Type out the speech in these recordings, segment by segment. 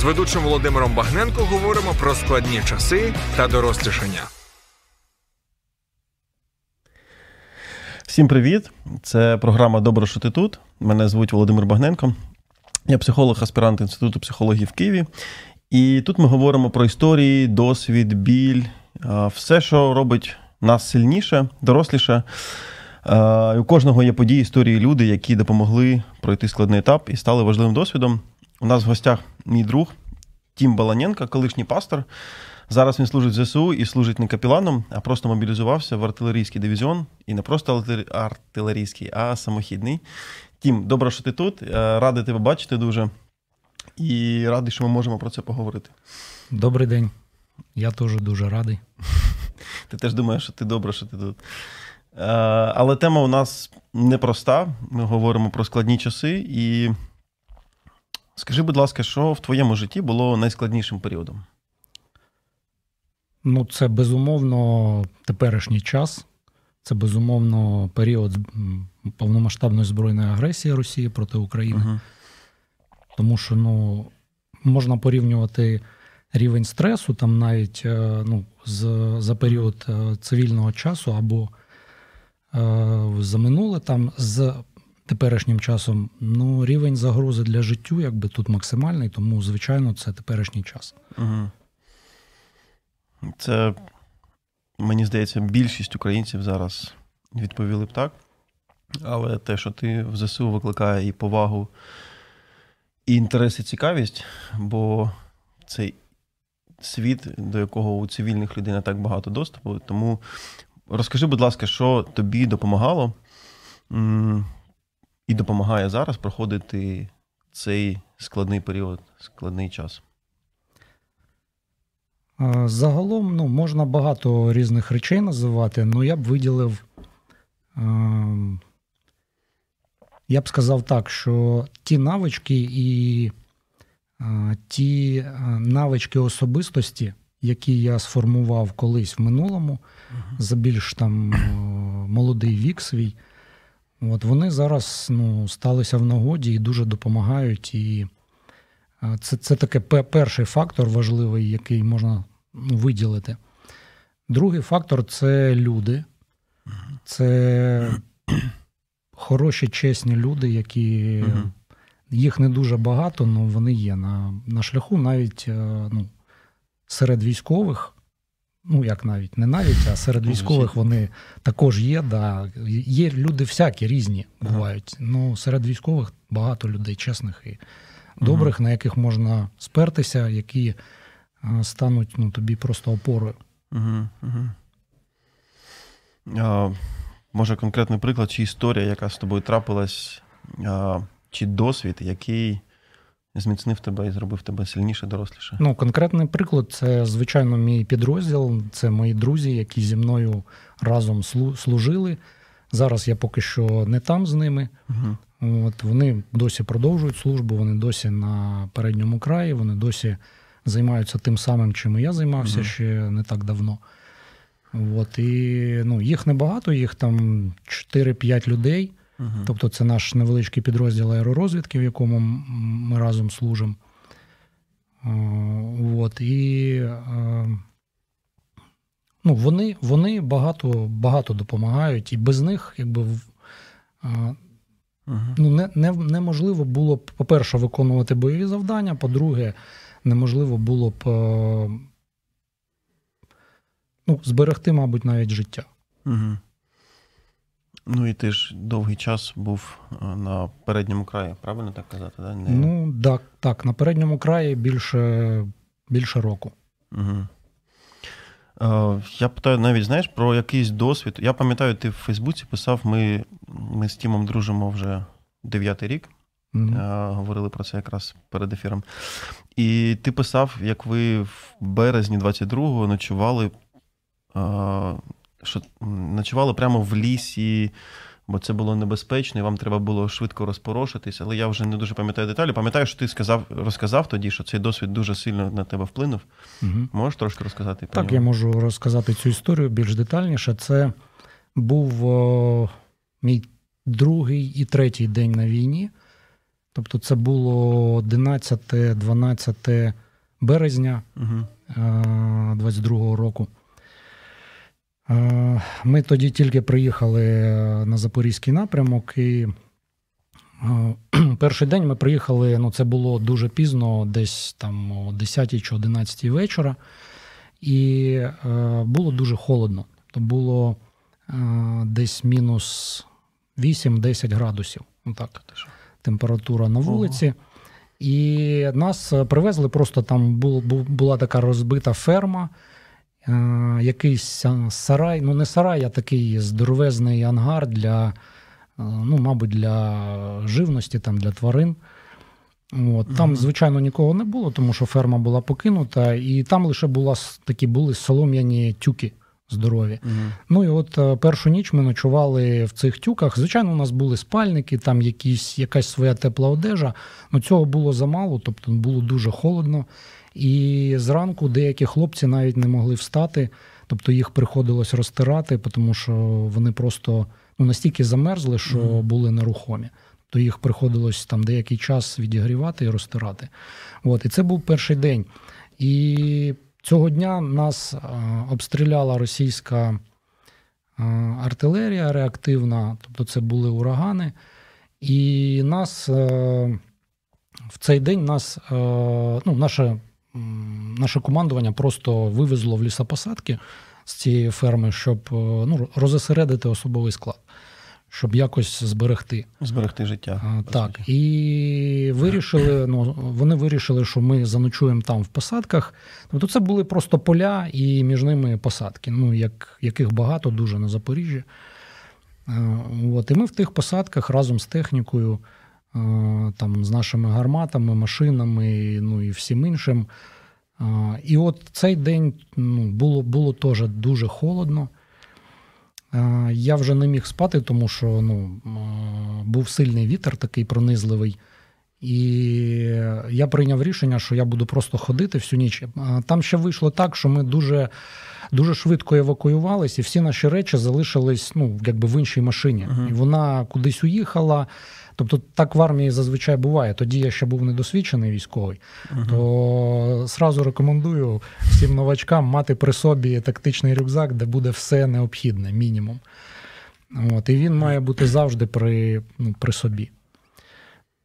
З ведучим Володимиром Багненко говоримо про складні часи та дорослішання. Всім привіт! Це програма Добре, що ти тут. Мене звуть Володимир Багненко. Я психолог, аспірант Інституту психології в Києві. І тут ми говоримо про історії, досвід, біль, все, що робить нас сильніше, доросліше. У кожного є події, історії, люди, які допомогли пройти складний етап і стали важливим досвідом. У нас в гостях мій друг Тім Баланенко, колишній пастор. Зараз він служить в ЗСУ і служить не капіланом, а просто мобілізувався в артилерійський дивізіон. І не просто артилерійський, а самохідний. Тім, добре, що ти тут. Е, радий тебе бачити дуже. І радий, що ми можемо про це поговорити. Добрий день. Я теж дуже радий. Ти теж думаєш, що ти добре, що ти тут. Е, але тема у нас непроста. Ми говоримо про складні часи. І скажи, будь ласка, що в твоєму житті було найскладнішим періодом? Ну, це безумовно теперішній час. Це безумовно період повномасштабної збройної агресії Росії проти України. Uh-huh. Тому що ну, можна порівнювати рівень стресу там навіть е, ну, за період е, цивільного часу або е, за минуле там з теперішнім часом. Ну, рівень загрози для життю якби тут максимальний, тому, звичайно, це теперішній час. Це, мені здається, більшість українців зараз відповіли б так. Але те, що ти в ЗСУ викликає і повагу, і інтерес, і цікавість, бо цей світ, до якого у цивільних людей не так багато доступу. Тому розкажи, будь ласка, що тобі допомагало і допомагає зараз проходити цей складний період, складний час. Загалом ну, можна багато різних речей називати, але я б виділив. Я б сказав так, що ті навички і ті навички особистості, які я сформував колись в минулому, за більш там молодий вік свій, от вони зараз ну, сталися в нагоді і дуже допомагають. І це це таке перший фактор важливий, який можна ну, виділити. Другий фактор це люди. Це хороші, чесні люди, які їх не дуже багато, але вони є на на шляху навіть е, ну, серед військових. Ну, як навіть, не навіть, а серед військових вони також є. Да. Є люди всякі різні бувають. Ну, серед військових багато людей, чесних і добрих, uh-huh. на яких можна спертися, які стануть ну, тобі просто опорою. Uh-huh. А, Може, конкретний приклад, чи історія, яка з тобою трапилась, а, чи досвід, який зміцнив тебе і зробив тебе сильніше, доросліше? Ну, конкретний приклад це, звичайно, мій підрозділ. Це мої друзі, які зі мною разом служили. Зараз я поки що не там з ними. Угу. От Вони досі продовжують службу, вони досі на передньому краї, вони досі займаються тим самим, чим і я займався угу. ще не так давно. От, І ну, їх небагато, їх там 4-5 людей. Угу. Тобто це наш невеличкий підрозділ аеророзвідки, в якому ми разом служимо. От, і ну, вони вони багато багато допомагають, і без них якби, угу. ну, не, не, неможливо було б, по-перше, виконувати бойові завдання, по-друге, неможливо було б ну, зберегти, мабуть, навіть життя. Угу. Ну і ти ж довгий час був е, на передньому краї, правильно так казати? Да? Не... Ну, так, так, на передньому краї більше більше року. Угу. Я питаю навіть, знаєш, про якийсь досвід. Я пам'ятаю, ти в Фейсбуці писав, ми ми з Тімом дружимо вже дев'ятий рік. Mm-hmm. Говорили про це якраз перед ефіром. І ти писав, як ви в березні 22-го ночували що ночували прямо в лісі, бо це було небезпечно, і вам треба було швидко розпорошитись. Але я вже не дуже пам'ятаю деталі. Пам'ятаю, що ти сказав, розказав тоді, що цей досвід дуже сильно на тебе вплинув. Угу. Можеш трошки розказати? Так, я можу розказати цю історію більш детальніше. Це був о, мій другий і третій день на війні. Тобто, це було 11-12 березня Угу. 22-го року. Е, Ми тоді тільки приїхали на Запорізький напрямок, і е, перший день ми приїхали. Ну, це було дуже пізно, десь там о 10 чи 11 вечора, і е, було дуже холодно. То було е, десь мінус 8-10 градусів. Отак, температура на вулиці. І нас е, привезли просто там бу- бу- була така розбита ферма, е, якийсь сарай, ну не сарай, а такий здоровезний ангар для, ну, мабуть, для живності, там, для тварин. От, там, звичайно, нікого не було, тому що ферма була покинута, і там лише була, такі були солом'яні тюки здорові. Угу. Ну і от е, першу ніч ми ночували в цих тюках. Звичайно, у нас були спальники, там якісь, якась своя тепла одежа. Ну цього було замало, тобто було дуже холодно. І зранку деякі хлопці навіть не могли встати, тобто їх приходилось розтирати, тому що вони просто ну, настільки замерзли, що були нерухомі. То їх приходилось там деякий час відігрівати і розтирати. От, і це був перший день. І цього дня нас е, обстріляла російська е, артилерія реактивна, тобто це були урагани. І нас е, в цей день нас, ну, наше, наше командування просто вивезло в лісопосадки з цієї ферми, щоб е, ну, розосередити особовий склад, щоб якось зберегти. Зберегти життя. Так, і вирішили, ну, вони вирішили, що ми заночуємо там в посадках. Тобто це були просто поля і між ними посадки, ну, як, яких багато дуже на Запоріжжі. Е, От, і ми в тих посадках разом з технікою, е, там, з нашими гарматами, машинами, ну і всім іншим. Е, І от цей день ну, було, було теж дуже холодно. Е, Я вже не міг спати, тому що ну, е, був сильний вітер, такий пронизливий. І я прийняв рішення, що я буду просто ходити всю ніч. Е, Там ще вийшло так, що ми дуже, дуже швидко евакуювались, і всі наші речі залишились ну, якби в іншій машині. Мгм. І вона кудись уїхала. Тобто так в армії зазвичай буває. Тоді я ще був недосвідчений військовий. Мгм. То сразу рекомендую всім новачкам мати при собі тактичний рюкзак, де буде все необхідне, мінімум. От, і він має бути завжди при, ну, при собі.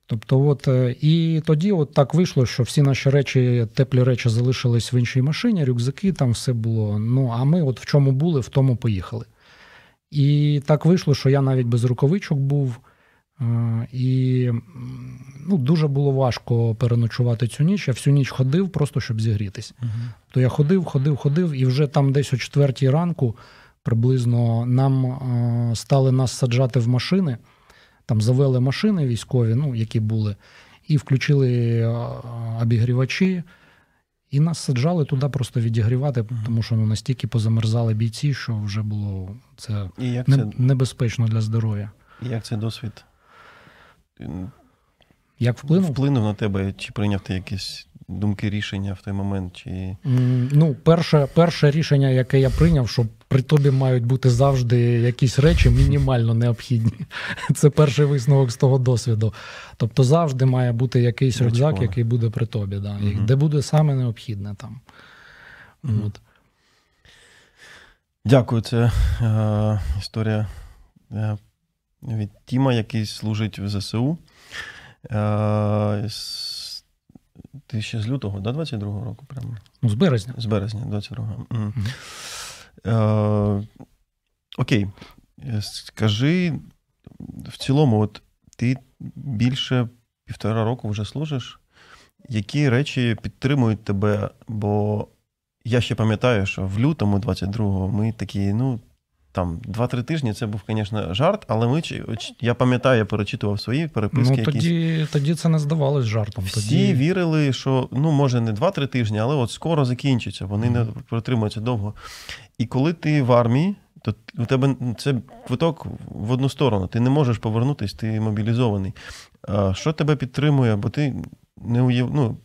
Тобто, от, е, і тоді от так вийшло, що всі наші речі, теплі речі залишились в іншій машині, рюкзаки, там все було. Ну, а ми от в чому були, в тому поїхали. І так вийшло, що я навіть без рукавичок був. Е, І ну, дуже було важко переночувати цю ніч. Я всю ніч ходив, просто щоб зігрітись. Мгм. То я ходив, ходив, ходив, і вже там десь о четвертій ранку приблизно нам е, стали нас саджати в машини. Там завели машини військові, ну, які були, і включили е, обігрівачі, і нас саджали туди просто відігрівати, тому що ну, настільки позамерзали бійці, що вже було це І як не- це, небезпечно для здоров'я. і як цей досвід Як вплинув? вплинув на тебе? Чи прийняв ти якісь думки, рішення в той момент? Чи... Ну, перше, перше рішення, яке я прийняв, що при тобі мають бути завжди якісь речі мінімально необхідні. Це перший висновок з того досвіду. Тобто завжди має бути якийсь рюкзак, який буде при тобі, да, Мгм. де буде саме необхідне там. Мгм. От. Дякую, це е, історія е, від Тіма, який служить в ЗСУ. Е, ти ще з лютого, да, 22-го року? Прямо? Ну, з березня. З березня 22-го. Мгм. Мгм. Е, окей. Е, Скажи, в цілому, от ти більше півтора року вже служиш. Які речі підтримують тебе? Бо я ще пам'ятаю, що в лютому 22-го ми такі, ну. Там 2-3 тижні це був, звісно, жарт, але ми я пам'ятаю, я перечитував свої переписки. Ну, якісь. тоді, тоді це не здавалось жартом. Всі тоді... вірили, що ну може не 2-3 тижні, але от скоро закінчиться, вони не протримуються довго. І коли ти в армії, то у тебе це квиток в одну сторону. Ти не можеш повернутись, ти мобілізований. А що тебе підтримує? Бо ти не уяв... ну,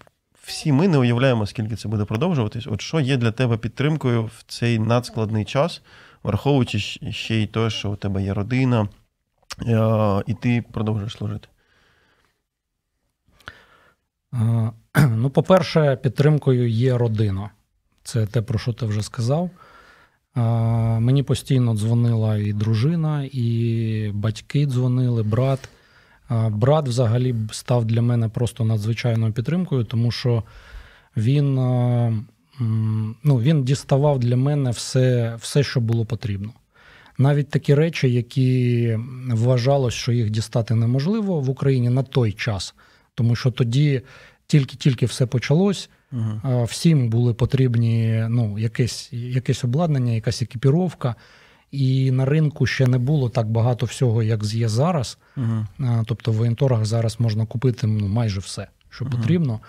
всі ми не уявляємо, скільки це буде продовжуватись. От що є для тебе підтримкою в цей надскладний час, враховуючи ще й те, що у тебе є родина, е, і ти продовжуєш служити. Ну, по-перше, підтримкою є родина. Це те, про що ти вже сказав. Мені постійно дзвонила і дружина, і батьки дзвонили, брат. Брат взагалі став для мене просто надзвичайною підтримкою, тому що він ну, він діставав для мене все, все, що було потрібно. Навіть такі речі, які вважалось, що їх дістати неможливо в Україні на той час, тому що тоді тільки-тільки все почалось. Угу. Всім були потрібні ну, якесь якесь обладнання, якась екіпіровка. І на ринку ще не було так багато всього, як є зараз. Угу. Тобто в воєнторах зараз можна купити ну, майже все, що угу. потрібно.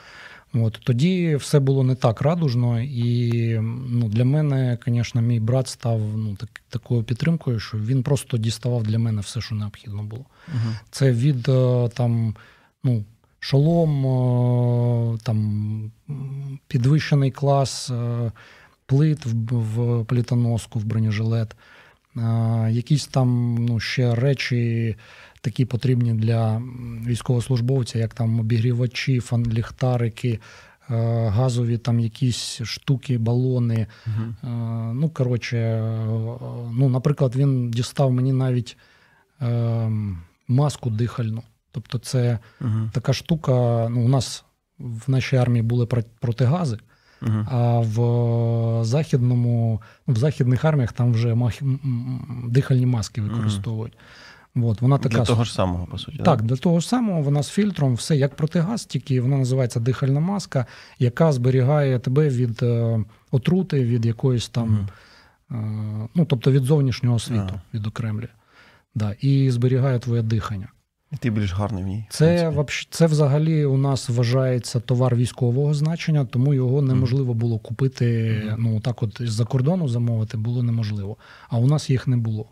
От Тоді все було не так радужно, і ну, для мене, звісно, мій брат став ну, так, такою підтримкою, що він просто діставав для мене все, що необхідно було. Угу. Це від е, там, ну, шолом, е, там, підвищений клас е, плит в, в плітоноску, в бронежилет, якісь там ну, ще речі такі потрібні для військовослужбовця, як там обігрівачі, фанліхтарики, е, газові там якісь штуки, балони. Угу. Ну, коротше, е, ну, наприклад, він дістав мені навіть маску дихальну. Тобто, це угу. така штука. Ну, У нас в нашій армії були протигази. Uh-huh. А в західному, в західних арміях там вже мах... дихальні маски використовують. Uh-huh. От, вона така... Для того ж самого, по суті. Так, для того ж самого вона з фільтром, все як протигаз, тільки вона називається дихальна маска, яка зберігає тебе від е, отрути, від якоїсь там, mm. е, ну тобто від зовнішнього світу, ага. від окремлі. Да, І зберігає твоє дихання. І ти більш гарний в ній. Це це взагалі у нас вважається товар військового значення, тому його неможливо було купити. Mm. Ну так, от з-за кордону замовити було неможливо. А у нас їх не було.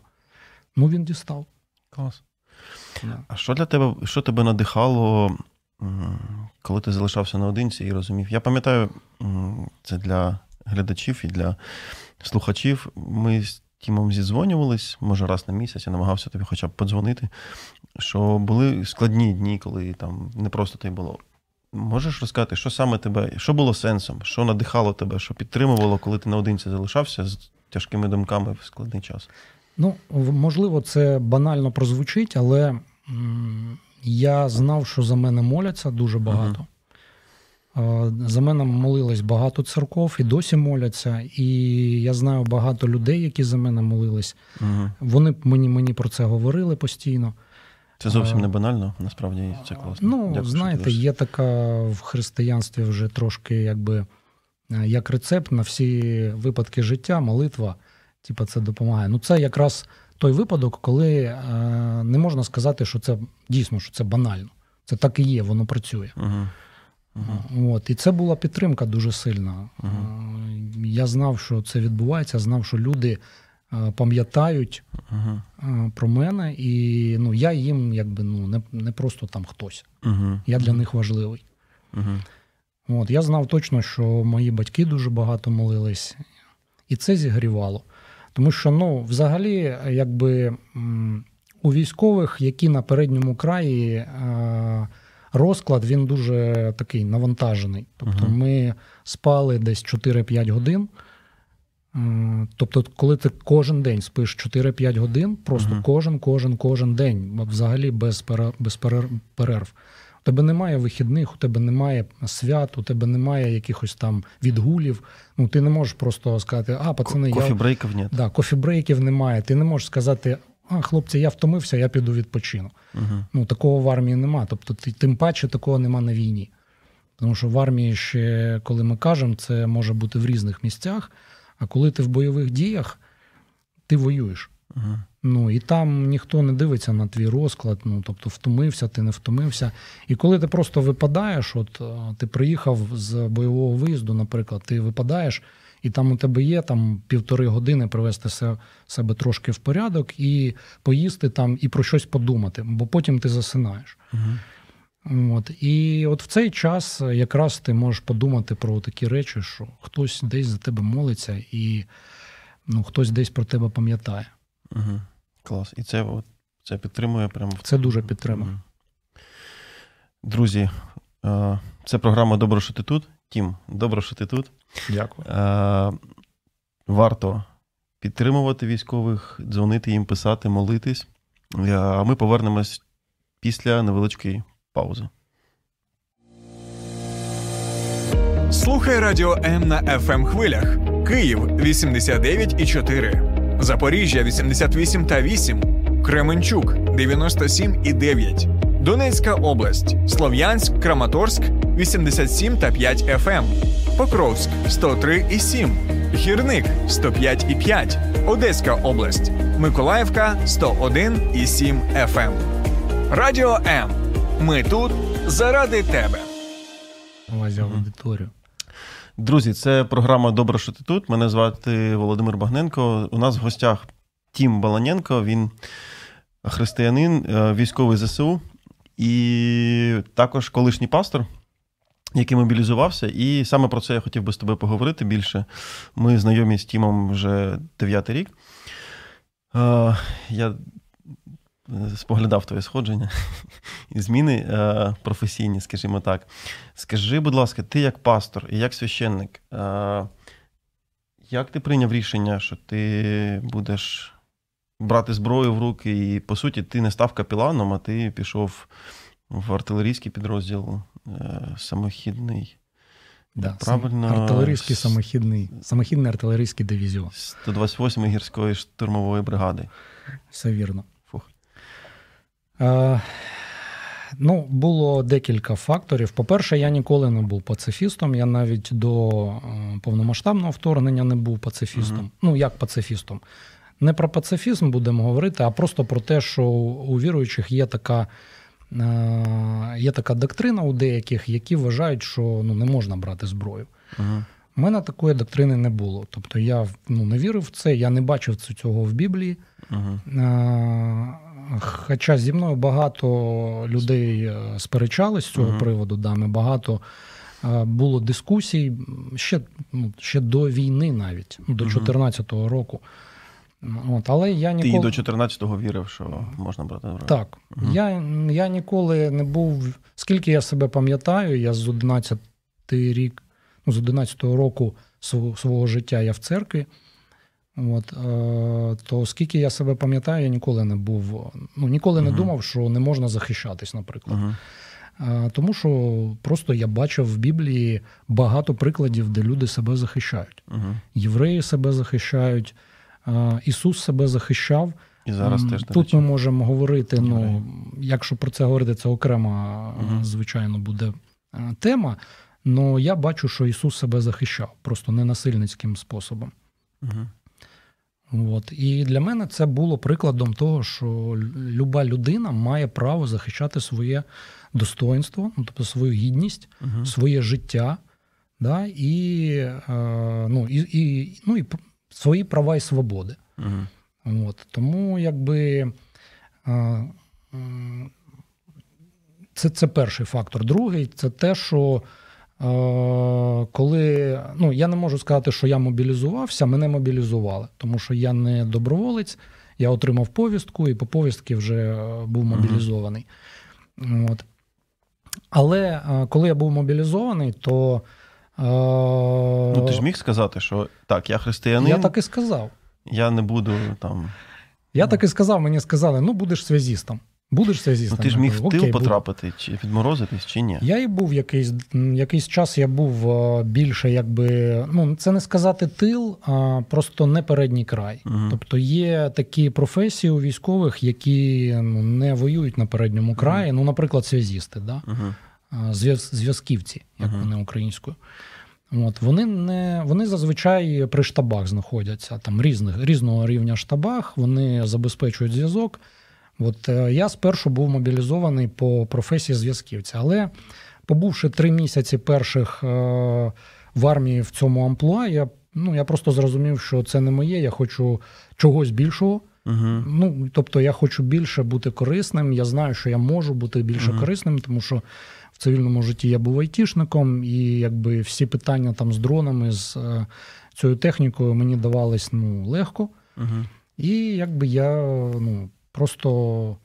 Ну він дістав. Клас. Yeah. А що для тебе, що тебе надихало, коли ти залишався наодинці і розумів? Я пам'ятаю, це для глядачів і для слухачів. Ми Тімом зідзвонювались, може, раз на місяць, я намагався тобі хоча б подзвонити. Що були складні дні, коли там не просто тобі було. Можеш розказати, що саме тебе, що було сенсом, що надихало тебе, що підтримувало, коли ти наодинці залишався з тяжкими думками в складний час? Ну, можливо, це банально прозвучить, але я знав, що за мене моляться дуже багато. Uh-huh. За мене молились багато церков і досі моляться. І я знаю багато людей, які за мене молились. Uh-huh. Вони мені мені про це говорили постійно. Це зовсім не банально, насправді це класно. Ну, Дякую, знаєте, є така в християнстві вже трошки, якби як рецепт на всі випадки життя, молитва типу, це допомагає. Ну, це якраз той випадок, коли е, не можна сказати, що це дійсно що це банально. Це так і є, воно працює. Uh-huh. Uh-huh. От, І це була підтримка дуже сильна. Uh-huh. Я знав, що це відбувається, знав, що люди е, пам'ятають е, про мене, і ну, я їм якби ну, не не просто там хтось. Я для них важливий. От, Я знав точно, що мої батьки дуже багато молились, і це зігрівало. Тому що, ну, взагалі, якби у військових, які на передньому краї, е, розклад він дуже такий навантажений. Тобто, uh ми спали десь 4-5 годин. Е, тобто, коли ти кожен день спиш 4-5 годин, просто uh кожен, кожен, кожен день, взагалі без без перерв. У тебе немає вихідних, у тебе немає свят, у тебе немає якихось там відгулів. Ну ти не можеш просто сказати, а пацани, кофі-брейків я... Да, кофі-брейків немає. Ти не можеш сказати, а хлопці, я втомився, я піду відпочину. Угу. Ну такого в армії нема. Тобто, ти, тим паче такого нема на війні. Тому що в армії ще, коли ми кажемо, це може бути в різних місцях. А коли ти в бойових діях, ти воюєш. Угу. Ну і там ніхто не дивиться на твій розклад. Ну тобто, втомився, ти не втомився. І коли ти просто випадаєш, от е, ти приїхав з бойового виїзду, наприклад, ти випадаєш, і там у тебе є там півтори години привести себе трошки в порядок і поїсти там і про щось подумати, бо потім ти засинаєш. Угу. От І от в цей час якраз ти можеш подумати про такі речі, що хтось десь за тебе молиться, і ну, хтось десь про тебе пам'ятає. Угу. Клас. І це це підтримує прямо. Це дуже підтримує. Угу. Друзі, Е, це програма Добро, що ти тут. Тім, добре, що ти тут. Дякую. Е, варто підтримувати військових, дзвонити їм, писати, молитись. Е, а ми повернемось після невеличкої паузи. Слухай радіо М на fm хвилях. Київ 89,4, Запоріжжя 88 та 8, Кременчук 97 і 9, Донецька область, Слов'янськ, Краматорськ 87 та 5 FM, Покровськ 103 і 7, Гірник 105 і 5, Одеська область, Миколаївка 101 і 7 FM. Радіо М. Ми тут заради тебе. Увазі аудиторію. Друзі, це програма Добре, що ти тут. Мене звати Володимир Багненко. У нас в гостях Тім Баланенко. Він християнин, е, військовий ЗСУ і також колишній пастор, який мобілізувався. І саме про це я хотів би з тобою поговорити більше. Ми знайомі з Тімом вже дев'ятий рік. Е, Я споглядав твоє сходження і зміни е, професійні, скажімо так. Скажи, будь ласка, ти як пастор і як священник, е, як ти прийняв рішення, що ти будеш брати зброю в руки, і, по суті, ти не став капіланом, а ти пішов в артилерійський підрозділ е, самохідний. Да, Правильно. Артилерійський самохідний, самохідний артилерійський дивізіон. 128-ї гірської штурмової бригади. Все вірно. Фух. Е, ну, було декілька факторів. По-перше, я ніколи не був пацифістом. Я навіть до е, повномасштабного вторгнення не був пацифістом. Мгм. Ну, як пацифістом. Не про пацифізм будемо говорити, а просто про те, що у віруючих є така. е, Є така доктрина у деяких, які вважають, що ну, не можна брати зброю. Угу. У мене такої доктрини не було. Тобто я ну, не вірив в це, я не бачив цього в Біблії. Угу. Е, Хоча зі мною багато людей е, сперечались з цього Мгм. приводу, да, ми багато було дискусій ще, ну, ще до війни навіть, ну, до 2014 року. От, але я Ти ніколи... і до 14-го вірив, що можна брати зброю. Так. Мгм. Я, я ніколи не був. Скільки я себе пам'ятаю, я з 11 рік, ну, з 11 року свого, свого життя я в церкві. От, е, то скільки я себе пам'ятаю, я ніколи не був. Ну, ніколи не Мгм. думав, що не можна захищатись, наприклад. Угу. Е, тому що просто я бачив в Біблії багато прикладів, де люди себе захищають. Угу. Євреї себе захищають, Ісус себе захищав. І зараз теж тут ми можемо говорити. Ну, якщо про це говорити, це окрема, Мгм. звичайно, буде е, тема. Але я бачу, що Ісус себе захищав, просто не насильницьким способом. Угу. От. І для мене це було прикладом того, що люба людина має право захищати своє достоинство, ну, тобто свою гідність, Угу. своє життя, да, і, е, ну, і, і, ну, і свої права і свободи. Угу. От, тому якби е, це, це перший фактор. Другий це те, що е, коли ну, я не можу сказати, що я мобілізувався, мене мобілізували, тому що я не доброволець, я отримав повістку і по повістки вже е, був мобілізований. От. Але е, коли я був мобілізований, то. Е, Ну, ти ж міг сказати, що так, я християнин, я так і сказав. Я не буду там. Я так і сказав, мені сказали: ну будеш связістом. Будеш связістом. Ну, ти ж міг в тил «Окей, буду». потрапити, чи відморозитись, чи ні. Я і був якийсь, якийсь час, я був е, більше, якби, ну, це не сказати тил, а просто не передній край. Мгм. Тобто є такі професії у військових, які ну, не воюють на передньому краї. Ну, наприклад, связісти, да? Угу. Зв'язківці, як Мгм. вони українською. От, вони, не, вони зазвичай при штабах знаходяться, там різних, різного рівня штабах, вони забезпечують зв'язок. От, е, я спершу був мобілізований по професії зв'язківця, але побувши три місяці перших е, в армії в цьому амплуа, я, ну, я просто зрозумів, що це не моє, я хочу чогось більшого. Угу. Ну, тобто я хочу більше бути корисним. Я знаю, що я можу бути більше Мгм. корисним, тому що в цивільному житті я був айтішником, і якби всі питання там з дронами, з е, цією технікою мені давались ну, легко. Угу. І якби я ну, просто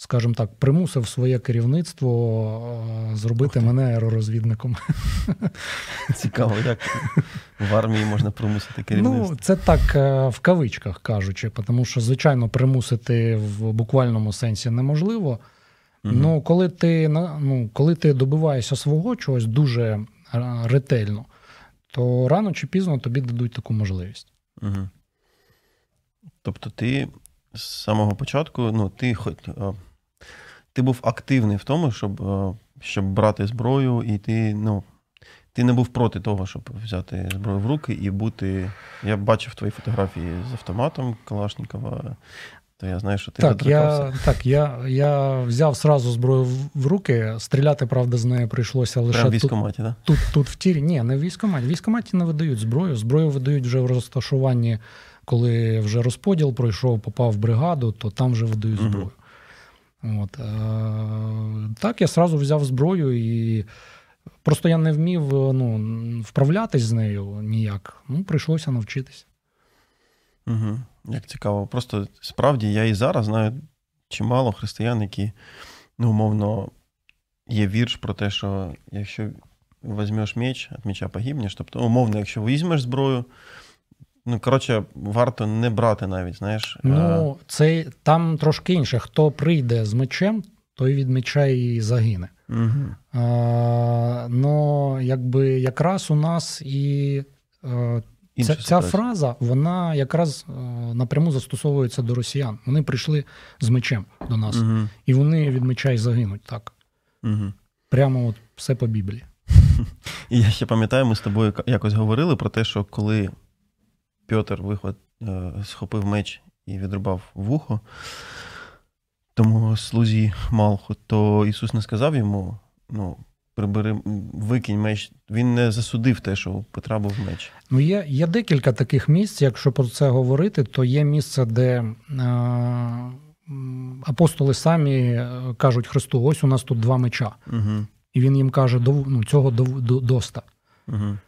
скажімо так, примусив своє керівництво зробити мене аеророзвідником. Цікаво, як в армії можна примусити керівництво? Ну, це так в кавичках кажучи, тому що, звичайно, примусити в буквальному сенсі неможливо. Угу. Ну, коли ти ну, коли ти добиваєшся свого чогось дуже ретельно, то рано чи пізно тобі дадуть таку можливість. Угу. Тобто, ти з самого початку, ну, ти хоч ти був активний в тому, щоб щоб брати зброю, і ти, ну, ти не був проти того, щоб взяти зброю в руки і бути. Я бачив твої фотографії з автоматом Калашникова. То я знаю, що ти так, я так, я я взяв сразу зброю в руки. Стріляти, правда, з нею прийшлося лише Прямо в військкоматі, тут, да? тут, тут в тірі. Ні, не в військкоматі. В військкоматі не видають зброю. Зброю видають вже в розташуванні, коли вже розподіл пройшов, попав в бригаду, то там вже видають зброю. Угу. От, е- Так, я сразу взяв зброю і. Просто я не вмів ну, вправлятись з нею ніяк. Ну, прийшлося навчитися. Угу. Як цікаво. Просто справді я і зараз знаю чимало християн, які, ну, умовно, є вірш про те, що якщо візьмеш меч, від меча погибнеш. Тобто, умовно, якщо візьмеш зброю, ну, коротше, варто не брати навіть, знаєш. Ну, це там трошки інше. Хто прийде з мечем, той від меча і загине. Угу. А, Ну, якби якраз у нас і. Е, Ця, ця фраза вона якраз е, напряму застосовується до росіян. Вони прийшли з мечем до нас, угу. і вони від меча й загинуть так. Угу. Прямо от все по Біблії. І я ще пам'ятаю, ми з тобою якось говорили про те, що коли Пьотр виход, е, схопив меч і відрубав вухо тому слузі Малху, то Ісус не сказав йому: ну, прибери, викинь меч. Він не засудив те, що був меч. Ну, є є декілька таких місць. Якщо про це говорити, то є місце, де е, апостоли самі е, кажуть Христу: ось у нас тут два меча. Угу. І він їм каже, ну, цього доста. Угу.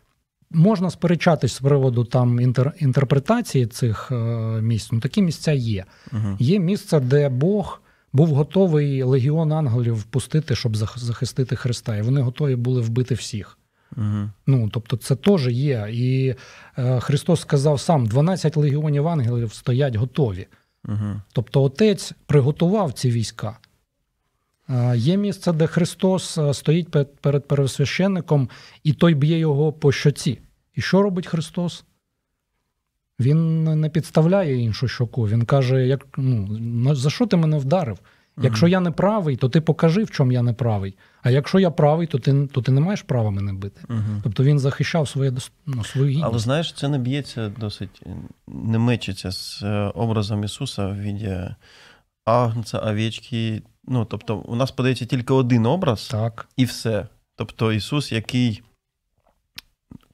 Можна сперечатись з приводу там інтер, інтерпретації цих е, місць. Ну, такі місця є. Угу. Є місце, де Бог був готовий легіон ангелів впустити, щоб захистити Христа. І вони готові були вбити всіх. Угу. Ну, Тобто, це теж є. І е, Христос сказав сам: 12 легіонів ангелів стоять готові. Угу. Тобто, Отець приготував ці війська. Е, є місце, де Христос е, стоїть перед пересвященником, і той б'є його по щоці. І що робить Христос? Він не підставляє іншу щоку. Він каже: як, ну, за що ти мене вдарив? Якщо я не правий, то ти покажи, в чому я не правий. А якщо я правий, то ти то ти не маєш права мене бити. uh Тобто він захищав своє ну, свою гідність. Але знаєш, це не б'ється досить, не мечиться з е, образом Ісуса в віді агнця, овечки. Ну, тобто, у нас подається тільки один образ так. і все. Тобто Ісус, який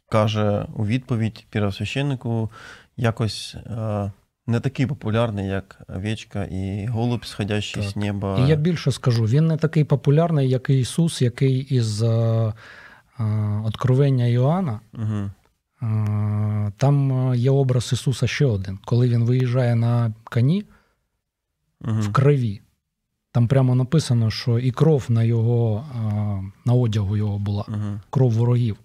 каже у відповідь первосвященнику, якось е, не такий популярний, як овечка і голубь, сходящий так. з неба. І я більше скажу: він не такий популярний, як Ісус, який із е, е, Откровення Іоанна. Угу. Там є образ Ісуса ще один. Коли він виїжджає на коні угу. в крові. Там прямо написано, що і кров на його, на одягу його була, угу. кров ворогів.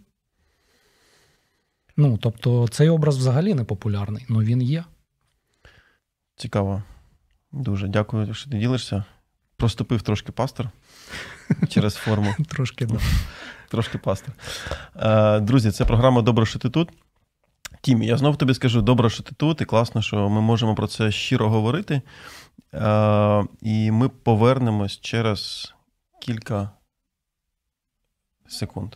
Ну, тобто, цей образ взагалі не популярний, але він є. Цікаво. Дуже дякую, що ти ділишся. Проступив трошки пастор через форму. Трошки, да. Трошки пастор. Е, друзі, це програма Добре, що ти тут. Тімі, я знову тобі скажу: добре, що ти тут, і класно, що ми можемо про це щиро говорити. Е, і ми повернемось через кілька секунд.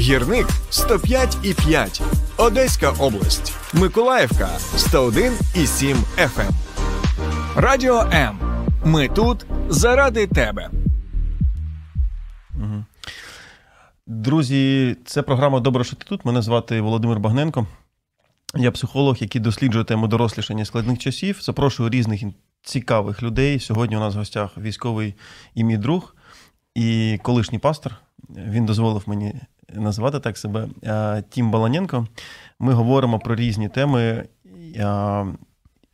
Гірник 105,5. Одеська область. Миколаївка 101,7 FM. Радіо М. Ми тут заради тебе. Друзі, це програма Добре, що ти тут. Мене звати Володимир Багненко. Я психолог, який досліджує тему дорослішання складних часів. Запрошую різних цікавих людей. Сьогодні у нас в гостях військовий і мій друг, і колишній пастор. Він дозволив мені назвати так себе Тім Баланенко. Ми говоримо про різні теми,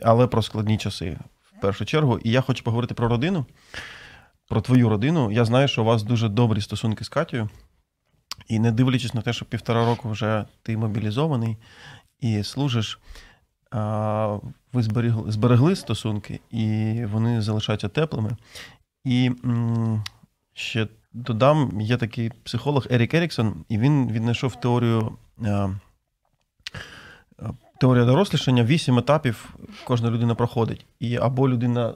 але про складні часи в першу чергу. І я хочу поговорити про родину, про твою родину. Я знаю, що у вас дуже добрі стосунки з Катєю. І не дивлячись на те, що півтора року вже ти мобілізований і служиш, ви зберегли, зберегли стосунки, і вони залишаються теплими. І ще додам, є такий психолог Ерік Еріксон, і він віднайшов теорію. Теорія дорослішання, вісім етапів кожна людина проходить. І або людина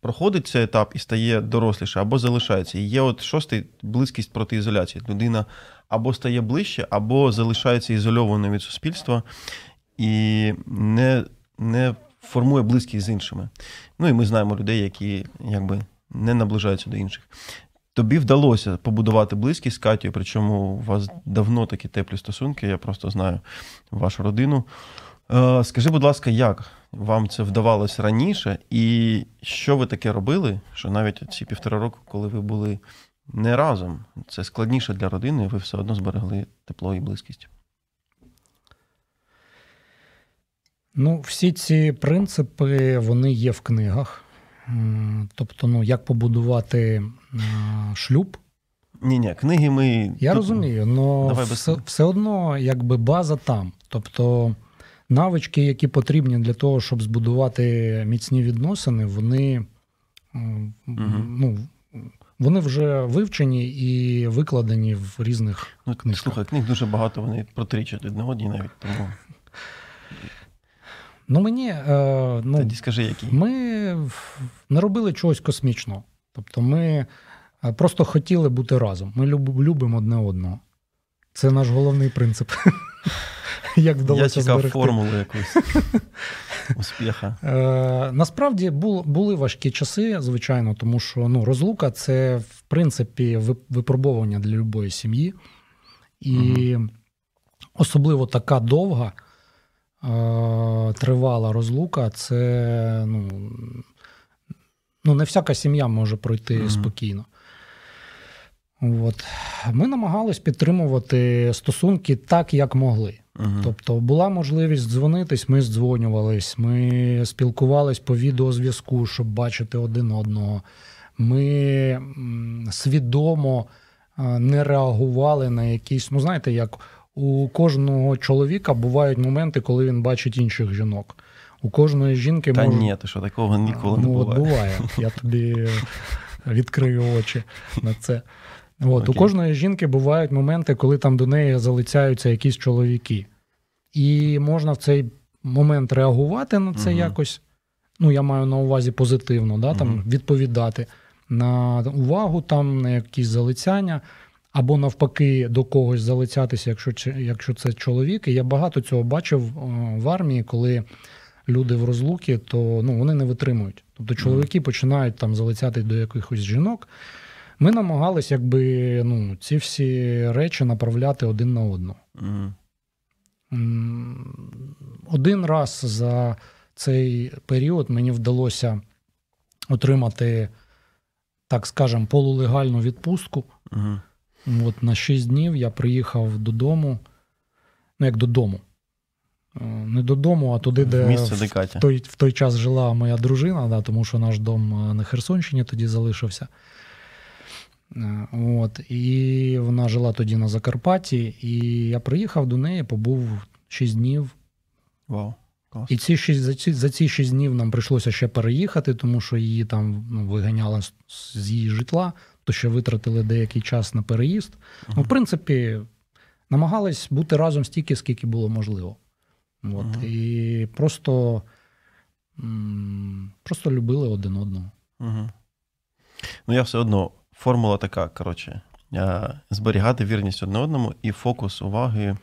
проходить цей етап і стає доросліше, або залишається. І є от шостий близькість проти ізоляції. Людина або стає ближче, або залишається ізольованою від суспільства і не не формує близькість з іншими. Ну і ми знаємо людей, які якби не наближаються до інших. Тобі вдалося побудувати близькість з Катєю, причому у вас давно такі теплі стосунки, я просто знаю вашу родину. Е, скажи, будь ласка, як вам це вдавалося раніше, і що ви таке робили? Що навіть ці півтора року, коли ви були не разом, це складніше для родини, ви все одно зберегли тепло і близькість? Ну, всі ці принципи вони є в книгах. Тобто, ну, як побудувати шлюб. Ні, ні, книги ми. Я тут... розумію, але все, все одно якби база там. Тобто навички, які потрібні для того, щоб збудувати міцні відносини, вони угу. ну, вони вже вивчені і викладені в різних ну, книгах. Слухай, книг дуже багато, вони протирічать одне одній навіть тому. Ну, мені е, ну, Тоді скажи, які. ми не робили чогось космічного. Тобто, ми е, просто хотіли бути разом. Ми любимо одне одного. Це наш головний принцип. Як вдалося Я чекав формулу якусь успіха. Е, Насправді були важкі часи, звичайно, тому що ну, розлука це, в принципі, випробовування для любої сім'ї. І угу. особливо така довга, тривала розлука, це ну, ну, не всяка сім'я може пройти угу. спокійно. От. Ми намагались підтримувати стосунки так, як могли. Угу. Тобто була можливість дзвонитись, ми здзвонювались, ми спілкувались по відеозв'язку, щоб бачити один одного. Ми свідомо не реагували на якісь, ну знаєте, як у кожного чоловіка бувають моменти, коли він бачить інших жінок. У кожної жінки Та може... ні, ти що такого ніколи ну, не буває. От буває. Я тобі відкрию очі на це. От, У кожної жінки бувають моменти, коли там до неї залицяються якісь чоловіки. І можна в цей момент реагувати на це uh якось. Ну, я маю на увазі позитивно, да, там, uh відповідати на увагу, там, на якісь залицяння, або навпаки, до когось залицятися, якщо якщо це чоловік. І я багато цього бачив в армії, коли люди в розлуки, то ну, вони не витримують. Тобто чоловіки починають там залицяти до якихось жінок. Ми намагалися якби, ну, ці всі речі направляти один на одну. Mm. Один раз за цей період мені вдалося отримати, так скажемо, полулегальну відпустку. Mm. От На 6 днів я приїхав додому, ну, як додому. Е, не додому, а туди, де Місце, в, в, той в той час жила моя дружина, да, тому що наш дом е, на Херсонщині тоді залишився. Е, от, І вона жила тоді на Закарпатті, і я приїхав до неї, побув 6 днів. Вау. Клас. І ці 6, за ці за ці 6 днів нам прийшлося ще переїхати, тому що її там ну, виганяли з, з її житла, то ще витратили деякий час на переїзд. Uh-huh. Ну, В принципі, намагались бути разом стільки, скільки було можливо. От, uh-huh. І просто просто любили один одного. Uh-huh. Ну, я все одно формула така, коротше, зберігати вірність одне одному і фокус уваги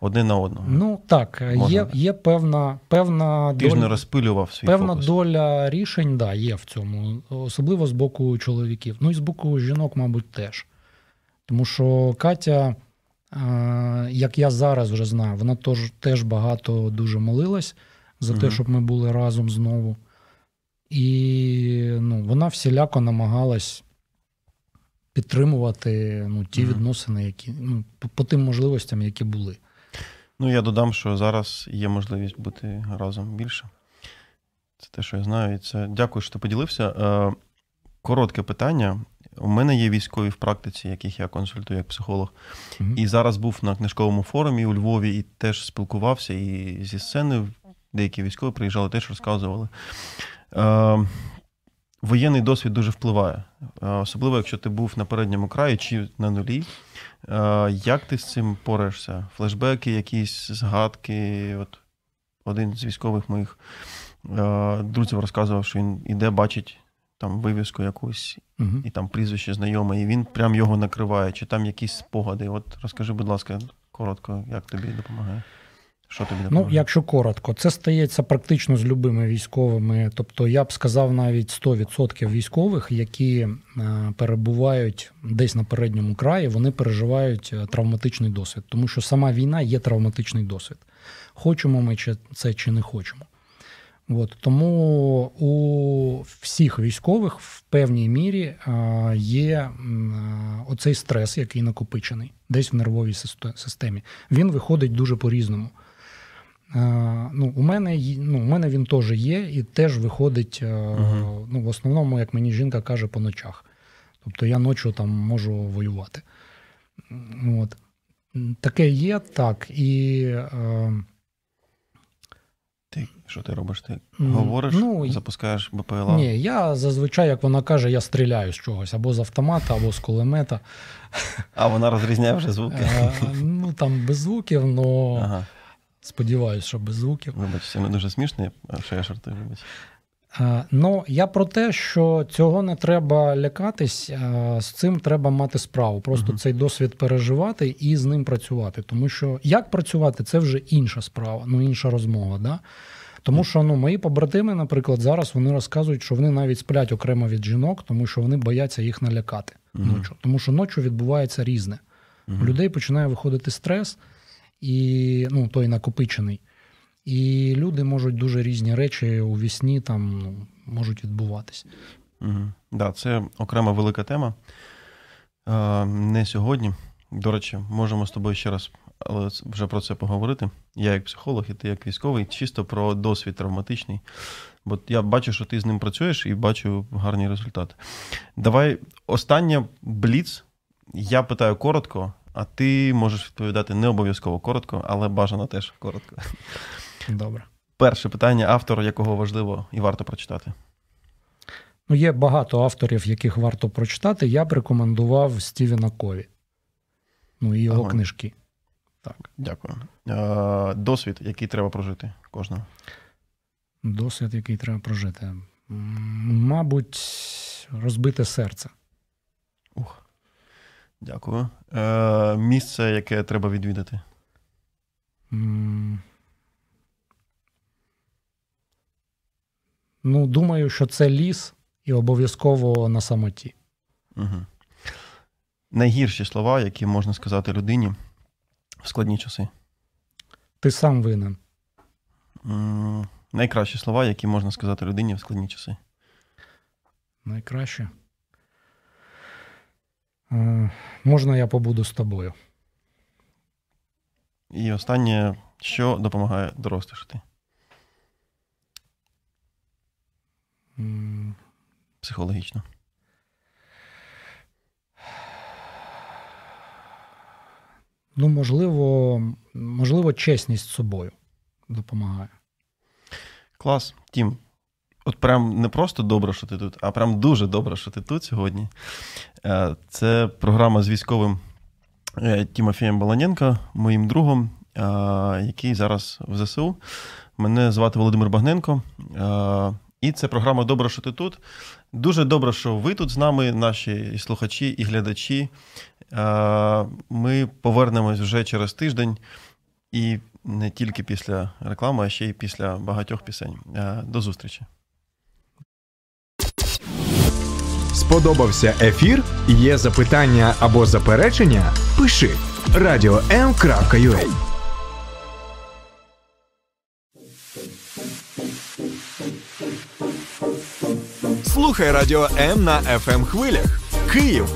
один на одного. Ну так, є є певна певна Ти доля, ж не розпилював свій певна фокус. доля рішень, да, є в цьому, особливо з боку чоловіків. Ну і з боку жінок, мабуть, теж. Тому що Катя, як я зараз вже знаю, вона теж, теж багато дуже молилась за угу. те, щоб ми були разом знову. І ну, вона всіляко намагалась підтримувати ну, ті угу. відносини, які ну, по, по тим можливостям, які були. Ну, я додам, що зараз є можливість бути разом більше. Це те, що я знаю. І це дякую, що ти поділився. Е, коротке питання. У мене є військові в практиці, яких я консультую як психолог. Mm-hmm. І зараз був на книжковому форумі у Львові і теж спілкувався. І зі сцени деякі військові приїжджали, теж розказували. Е, Воєнний досвід дуже впливає, е, особливо, якщо ти був на передньому краї чи на нулі. Е, як ти з цим порешся? Флешбеки, якісь згадки? От Один з військових моїх е, друзів розказував, що він іде, бачить там вивіску якусь, угу. і там прізвище знайоме, і він прям його накриває, чи там якісь спогади. От розкажи, будь ласка, коротко, як тобі допомагає? Що тобі допомагає? Ну, якщо коротко, це стається практично з любими військовими. Тобто, я б сказав навіть 100% військових, які е, перебувають десь на передньому краї, вони переживають е, травматичний досвід, тому що сама війна є травматичний досвід. Хочемо ми це чи не хочемо. От, Тому у всіх військових в певній мірі е, є оцей стрес, який накопичений десь в нервовій системі. Він виходить дуже по-різному. Ну, У мене ну, у мене він теж є і теж виходить uh-huh. ну, в основному, як мені жінка каже, по ночах. Тобто я ночі там можу воювати. От. Таке є, так. І ти що ти робиш? Ти говориш, ну, запускаєш БПЛА? Ні, я зазвичай, як вона каже, я стріляю з чогось або з автомата, або з кулемета. А вона розрізняє вже звуки? Ну там без звуків, але ага. Сподіваюсь, що без звуків. Вибач, це не дуже смішно, що я жартую, вибач. Ну, я про те, що цього не треба лякатись, з цим треба мати справу. Просто uh-huh. цей досвід переживати і з ним працювати. Тому що як працювати, це вже інша справа, ну інша розмова. Да? Тому що ну, мої побратими, наприклад, зараз вони розказують, що вони навіть сплять окремо від жінок, тому що вони бояться їх налякати uh-huh. ночі. Тому що ночі відбувається різне. Uh-huh. У людей починає виходити стрес і ну, той накопичений. І люди можуть дуже різні речі у вісні там ну, можуть відбуватись. Угу. Да, це окрема велика тема. Е, Не сьогодні. До речі, можемо з тобою ще раз але вже про це поговорити. Я як психолог, і ти як військовий, чисто про досвід травматичний. Бо я бачу, що ти з ним працюєш і бачу гарні результати. Давай останнє бліц. Я питаю коротко, а ти можеш відповідати не обов'язково коротко, але бажано теж коротко. Добре. Перше питання, автор, якого важливо і варто прочитати. Ну, Є багато авторів, яких варто прочитати. Я б рекомендував Стівена Кові. Ну, і його ага. книжки. Так. Дякую. Досвід, який треба прожити кожного. Досвід, який треба прожити. Мабуть, розбите серце. Ух. Дякую. Е, Місце, яке треба відвідати. Ну, думаю, що це ліс і обов'язково на самоті. Угу. Найгірші слова, які можна сказати людині в складні часи. Ти сам винен. Найкращі слова, які можна сказати людині в складні часи. Найкраще. Е, Можна я побуду з тобою? І останнє, що допомагає дорослішати? Психологічно. Ну, можливо, можливо, чесність з собою допомагає. Клас, Тім. От прям не просто добре, що ти тут, а прям дуже добре, що ти тут сьогодні. Е, це програма з військовим е, Тімофієм Баланенко, моїм другом, е, який зараз в ЗСУ. Мене звати Володимир Багненко. І це програма Добре, що ти тут. Дуже добре, що ви тут з нами, наші і слухачі і глядачі. Ми повернемось вже через тиждень і не тільки після реклами, а ще й після багатьох пісень. До зустрічі. Сподобався ефір? Є запитання або заперечення? Пиши radio.m.ua Слухай радіо М на fm хвилях. Київ